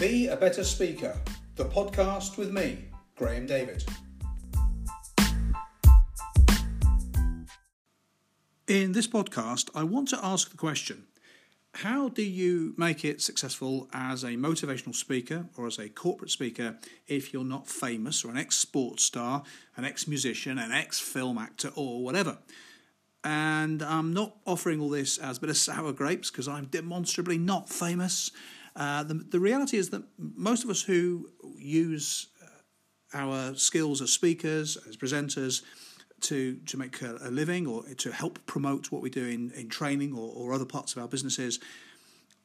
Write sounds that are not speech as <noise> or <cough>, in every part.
Be a Better Speaker, the podcast with me, Graham David. In this podcast, I want to ask the question How do you make it successful as a motivational speaker or as a corporate speaker if you're not famous or an ex sports star, an ex musician, an ex film actor, or whatever? And I'm not offering all this as a bit of sour grapes because I'm demonstrably not famous. Uh, the, the reality is that most of us who use uh, our skills as speakers, as presenters, to, to make a, a, living or to help promote what we do in, in training or, or other parts of our businesses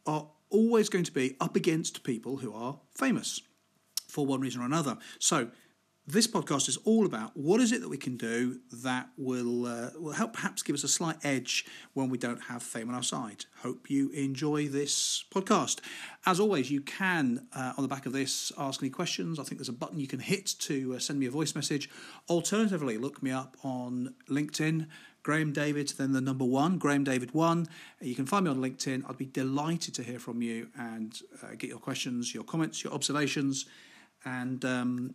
are always going to be up against people who are famous for one reason or another. So this podcast is all about what is it that we can do that will uh, will help perhaps give us a slight edge when we don't have fame on our side. Hope you enjoy this podcast. As always, you can uh, on the back of this ask any questions. I think there's a button you can hit to uh, send me a voice message. Alternatively, look me up on LinkedIn. Graham David, then the number one, Graham David one. You can find me on LinkedIn. I'd be delighted to hear from you and uh, get your questions, your comments, your observations, and um,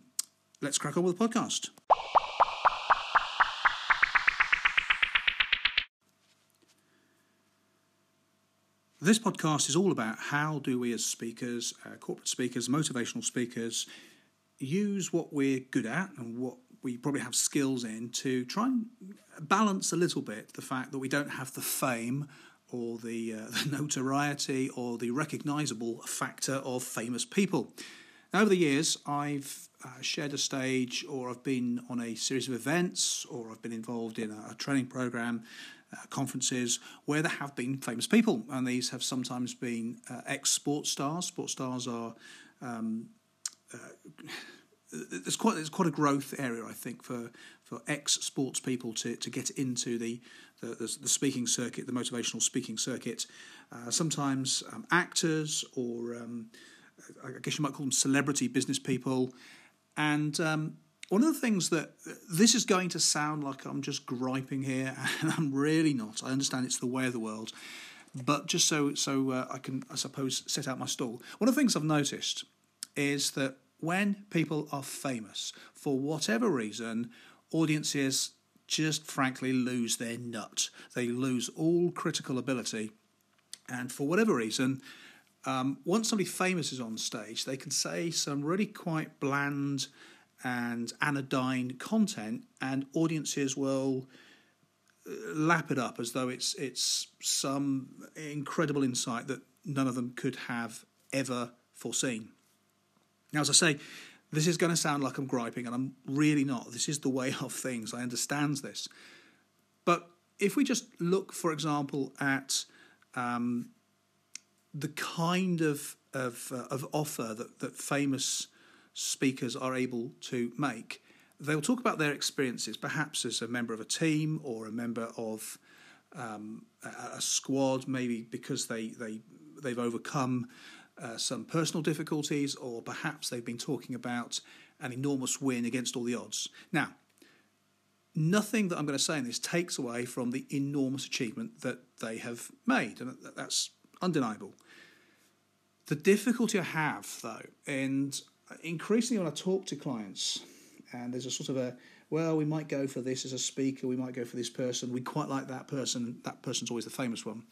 let's crack on with the podcast. This podcast is all about how do we, as speakers, uh, corporate speakers, motivational speakers, use what we're good at and what we probably have skills in to try and balance a little bit the fact that we don't have the fame or the, uh, <laughs> the notoriety or the recognizable factor of famous people. Now, over the years, I've uh, shared a stage, or I've been on a series of events, or I've been involved in a, a training program, uh, conferences where there have been famous people, and these have sometimes been uh, ex sports stars. Sports stars are um, uh, there's quite there's quite a growth area, I think, for for ex sports people to, to get into the, the, the speaking circuit, the motivational speaking circuit. Uh, sometimes um, actors or um, I guess you might call them celebrity business people. And um, one of the things that this is going to sound like I'm just griping here, <laughs> and I'm really not. I understand it's the way of the world, but just so so uh, I can, I suppose, set out my stall. One of the things I've noticed is that when people are famous, for whatever reason, audiences just frankly lose their nut. They lose all critical ability, and for whatever reason, um, once somebody famous is on stage, they can say some really quite bland and anodyne content, and audiences will uh, lap it up as though it's it's some incredible insight that none of them could have ever foreseen. Now, as I say, this is going to sound like I'm griping, and I'm really not. This is the way <laughs> of things. I understand this, but if we just look, for example, at um, the kind of of, uh, of offer that, that famous speakers are able to make. They'll talk about their experiences, perhaps as a member of a team or a member of um, a, a, squad, maybe because they they they've overcome uh, some personal difficulties, or perhaps they've been talking about an enormous win against all the odds. Now, nothing that I'm going to say in this takes away from the enormous achievement that they have made, and that's undeniable. The difficulty I have, though, and increasingly when I talk to clients, and there's a sort of a, well, we might go for this as a speaker, we might go for this person, we quite like that person, that person's always the famous one.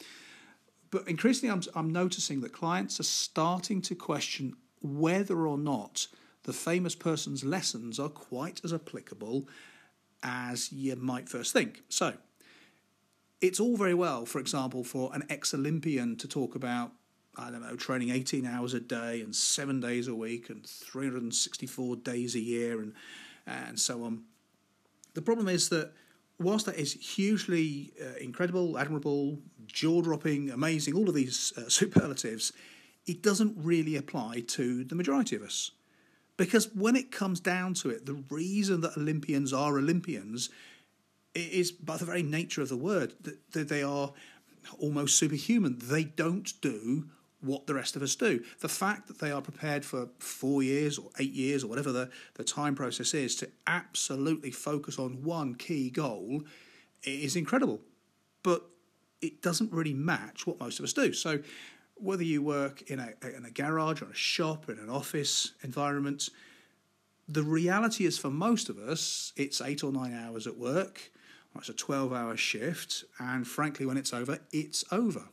But increasingly, I'm, I'm noticing that clients are starting to question whether or not the famous person's lessons are quite as applicable as you might first think. So, it's all very well, for example, for an ex Olympian to talk about I don't know, training 18 hours a day and seven days a week and 364 days a year and, and so on. The problem is that whilst that is hugely uh, incredible, admirable, jaw dropping, amazing, all of these uh, <laughs> superlatives, it doesn't really apply to the majority of us. Because when it comes down to it, the reason that Olympians are Olympians is by the very nature of the word that they are almost superhuman. They don't do what the rest of us do. The fact that they are prepared for four years or eight years or whatever the, the time process is to absolutely focus on one key goal is incredible. But it doesn't really match what most of us do. So whether you work in a, in a garage or a shop, in an office environment, the reality is for most of us, it's eight or nine hours at work, or it's a 12 hour shift, and frankly, when it's over, it's over.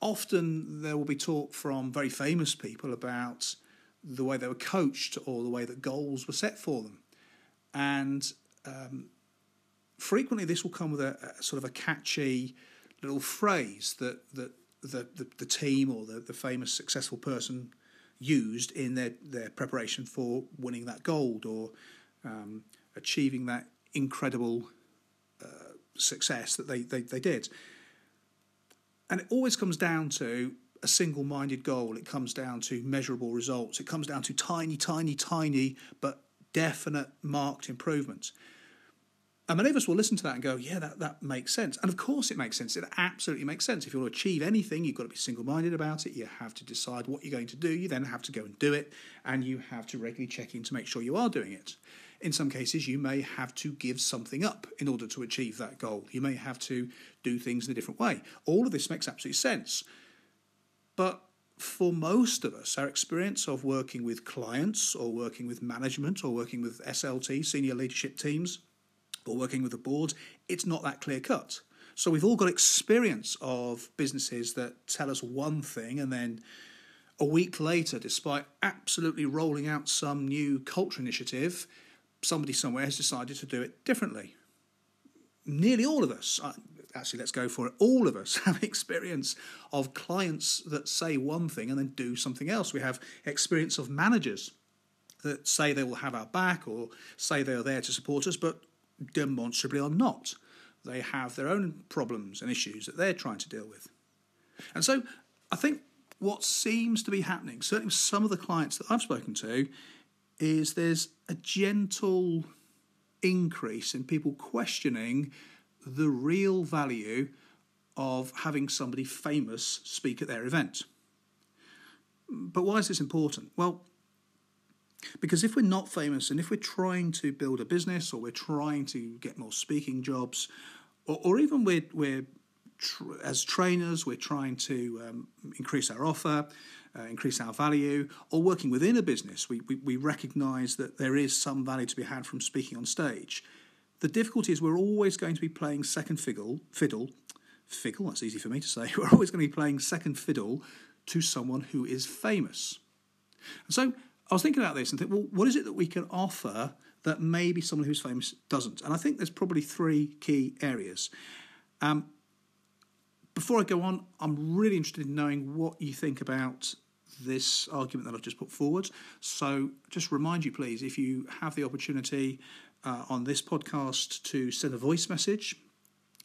Often there will be talk from very famous people about the way they were coached or the way that goals were set for them. And um, frequently this will come with a, a, sort of a catchy little phrase that, that the, the, the team or the, the famous successful person used in their, their preparation for winning that gold or um, achieving that incredible uh, success that they, they, they did. And it always comes down to a single minded goal. It comes down to measurable results. It comes down to tiny, tiny, tiny, but definite marked improvements. And many of us will listen to that and go, yeah, that, that makes sense. And of course it makes sense. It absolutely makes sense. If you want to achieve anything, you've got to be single minded about it. You have to decide what you're going to do. You then have to go and do it. And you have to regularly check in to make sure you are doing it. In some cases, you may have to give something up in order to achieve that goal. You may have to do things in a different way. All of this makes absolute sense. But for most of us, our experience of working with clients or working with management or working with SLT, senior leadership teams, or working with the board, it's not that clear cut. So we've all got experience of businesses that tell us one thing and then a week later, despite absolutely rolling out some new culture initiative, somebody somewhere has decided to do it differently. Nearly all of us, uh, actually, let's go for it, all of us <laughs> have experience of clients that say one thing and then do something else. We have experience of managers that say they will have our back or say they are there to support us, but demonstrably are not. They have their own problems and issues that they're trying to deal with. And so I think what seems to be happening, certainly some of the clients that I've spoken to, is there's a gentle increase in people questioning the real value of having somebody famous speak at their event. But why is this important? Well, because if we're not famous and if we're trying to build a business or we're trying to get more speaking jobs, or, or even we're, we're tr- as trainers, we're trying to um, increase our offer, uh, increase our value, or working within a business, we, we, we recognize that there is some value to be had from speaking on stage. The difficulty is we're always going to be playing second fiddle, fiddle, fiddle, that's easy for me to say, <laughs> we're always going to be playing second fiddle to someone who is famous. And so I was thinking about this and think, well, what is it that we can offer that maybe someone who's famous doesn't? And I think there's probably three key areas. Um, before I go on, I'm really interested in knowing what you think about this argument that I've just put forward. So, just remind you, please, if you have the opportunity uh, on this podcast to send a voice message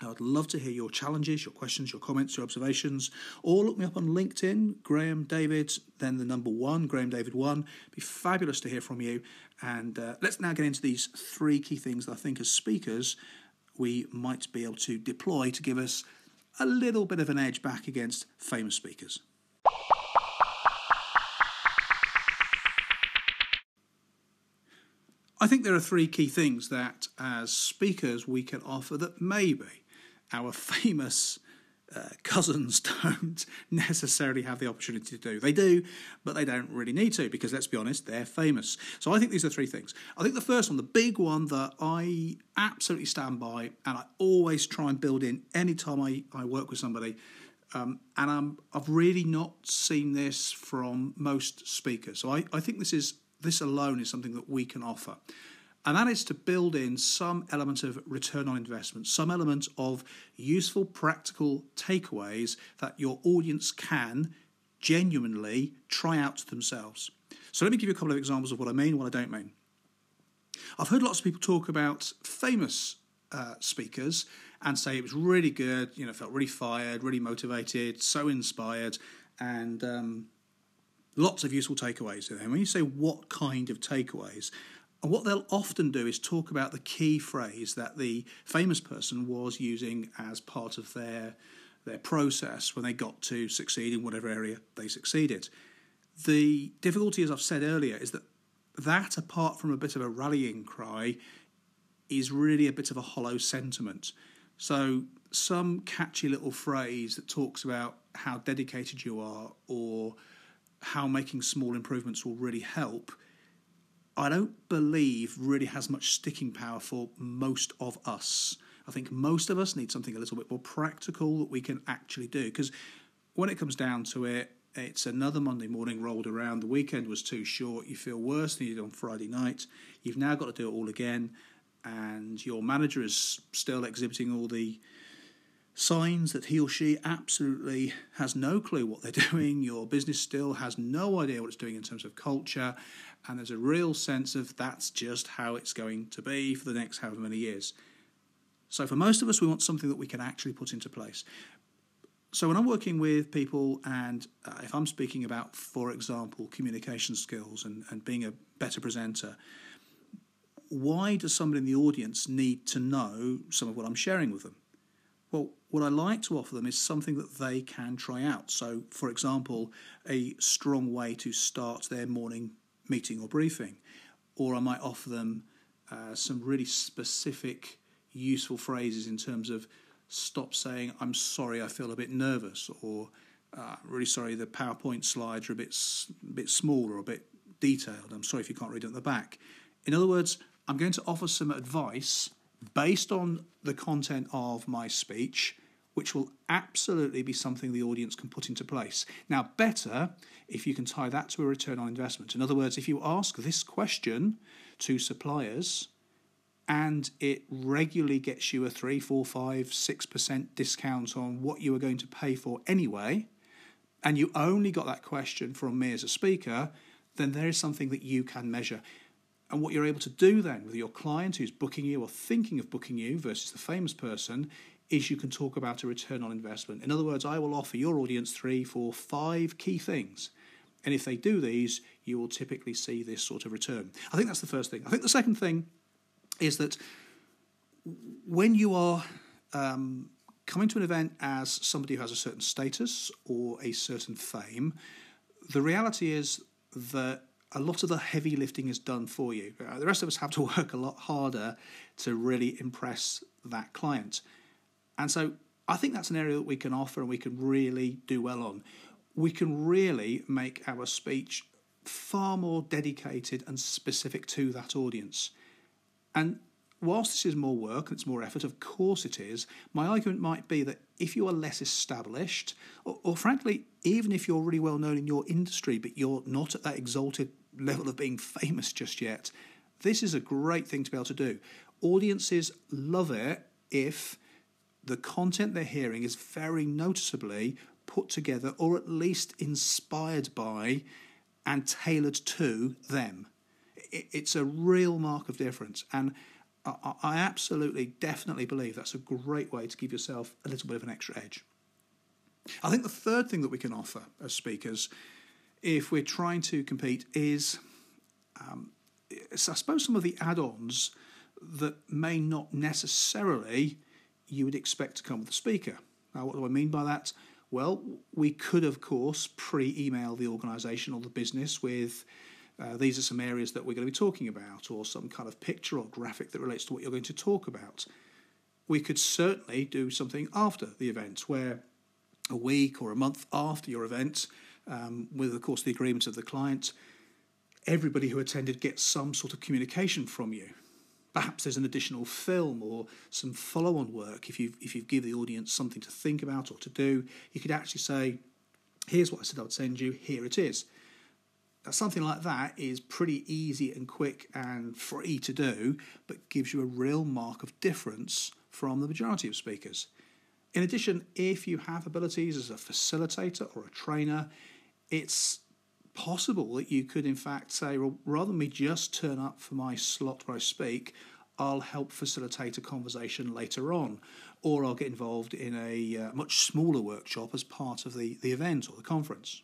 I would love to hear your challenges, your questions, your comments, your observations, or look me up on LinkedIn, Graham David, then the number one, Graham David one. It'd be fabulous to hear from you. And uh, let's now get into these three key things that I think as speakers we might be able to deploy to give us a little bit of an edge back against famous speakers. I think there are three key things that, as speakers, we can offer that maybe our <laughs> famous uh, cousins <laughs> don't necessarily have the opportunity to do. They do, but they don't really need to because let's be honest, they're famous. So I think these are three things. I think the first one, the big one that I absolutely stand by and I always try and build in anytime I, I work with somebody, um, and I'm, I've really not seen this from most speakers. So I, I think this is this alone is something that we can offer and that is to build in some element of return on investment, some element of useful, practical takeaways that your audience can genuinely try out themselves. So, let me give you a couple of examples of what I mean, what I don't mean. I've heard lots of people talk about famous uh, speakers and say it was really good, you know, felt really fired, really motivated, so inspired, and um, lots of useful takeaways. And when you say what kind of takeaways, and what they'll often do is talk about the key phrase that the famous person was using as part of their their process when they got to succeed in whatever area they succeeded. The difficulty, as I've said earlier, is that that, apart from a bit of a rallying cry, is really a bit of a hollow sentiment. So, some catchy little phrase that talks about how dedicated you are or how making small improvements will really help, I don't believe really has much sticking power for most of us. I think most of us need something a little bit more practical that we can actually do. Because when it comes down to it, it's another Monday morning rolled around. The weekend was too short. You feel worse than you did on Friday night. You've now got to do it all again. And your manager is still exhibiting all the signs that he or she absolutely has no clue what they're <laughs> doing. Your business still has no idea what it's doing in terms of culture. And there's a real sense of that's just how it's going to be for the next however many years. So, for most of us, we want something that we can actually put into place. So, when I'm working with people, and uh, if I'm speaking about, for example, communication skills and, and being a better presenter, why does somebody in the audience need to know some of what I'm sharing with them? Well, what I like to offer them is something that they can try out. So, for example, a strong way to start their morning meeting or briefing, or I might offer them uh, some really specific useful phrases in terms of stop saying, I'm sorry, I feel a bit nervous, or uh, really sorry, the PowerPoint slides are a bit, a bit small or a bit detailed. I'm sorry if you can't read it at the back. In other words, I'm going to offer some advice based on the content of my speech, which will absolutely be something the audience can put into place. Now, better if you can tie that to a return on investment. In other words, if you ask this question to suppliers, and it regularly gets you a three, four, five, six percent discount on what you are going to pay for anyway, and you only got that question from me as a speaker, then there is something that you can measure. And what you're able to do then with your client who's booking you or thinking of booking you versus the famous person is you can talk about a return on investment. In other words, I will offer your audience three, four, five key things. And if they do these, you will typically see this sort of return. I think that's the first thing. I think the second thing is that when you are um, coming to an event as somebody who has a certain status or a certain fame, the reality is that a lot of the heavy lifting is done for you. Uh, the rest of us have to <laughs> work a lot harder to really impress that client. And so I think that's an area that we can offer and we can really do well on. We can really make our speech far more dedicated and specific to that audience. And whilst this is more work and it's more effort, of course it is, my argument might be that if you are less established, or, or, frankly, even if you're really well known in your industry, but you're not at that exalted level of being famous just yet, this is a great thing to be able to do. Audiences love it if the content they're hearing is very noticeably put together or at least inspired by and tailored to them it's a real mark of difference. And I, absolutely, definitely believe that's a great way to give yourself a little bit of an extra edge. I think the third thing that we can offer as speakers, if we're trying to compete, is um, I suppose some of the add ons that may not necessarily you would expect to come with a speaker. Now, what do I mean by that? Well, we could, of course, pre email the organisation or the business with uh, these are some areas that we're going to be talking about, or some kind of picture or graphic that relates to what you're going to talk about. We could certainly do something after the event, where a week or a month after your event, um, with of course the agreement of the client, everybody who attended gets some sort of communication from you. Perhaps there's an additional film or some follow-on work. If you if you give the audience something to think about or to do, you could actually say, "Here's what I said I'd send you. Here it is." Something like that is pretty easy and quick and free to do, but gives you a real mark of difference from the majority of speakers. In addition, if you have abilities as a facilitator or a trainer, it's possible that you could, in fact, say, well, rather than me just turn up for my slot where I speak, I'll help facilitate a conversation later on, or I'll get involved in a uh, much smaller workshop as part of the, the event or the conference.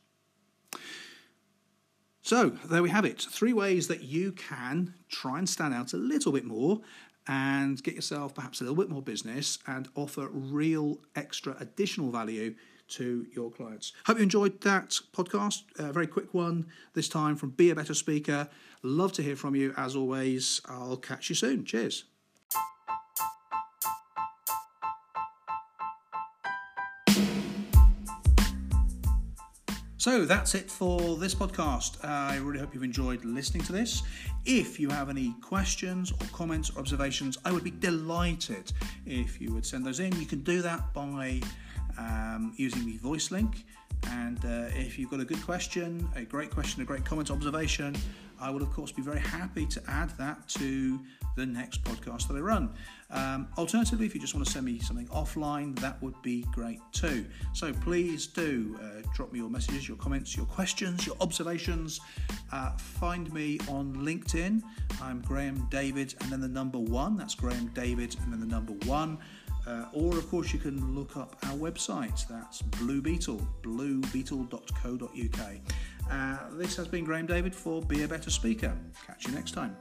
So, there we have it. Three ways that you can try and stand out a little bit more and get yourself perhaps a little bit more business and offer real extra additional value to your clients. Hope you enjoyed that podcast. A very quick one this time from Be a Better Speaker. Love to hear from you as always. I'll catch you soon. Cheers. So that's it for this podcast. I really hope you've enjoyed listening to this. If you have any questions or comments or observations, I would be delighted if you would send those in. You can do that by um, using the voice link. And uh, if you've got a good question, a great question, a great comment, observation, I will, of course, be very happy to add that to the next podcast that I run. Um, alternatively, if you just want to send me something offline, that would be great too. So please do uh, drop me your messages, your comments, your questions, your observations. Uh, find me on LinkedIn. I'm Graham David and then the number one. That's Graham David and then the number one. Uh, or, of course, you can look up our website. That's Blue Beetle, bluebeetle.co.uk. Uh, this has been Graham David for Be a Better Speaker. Catch you next time.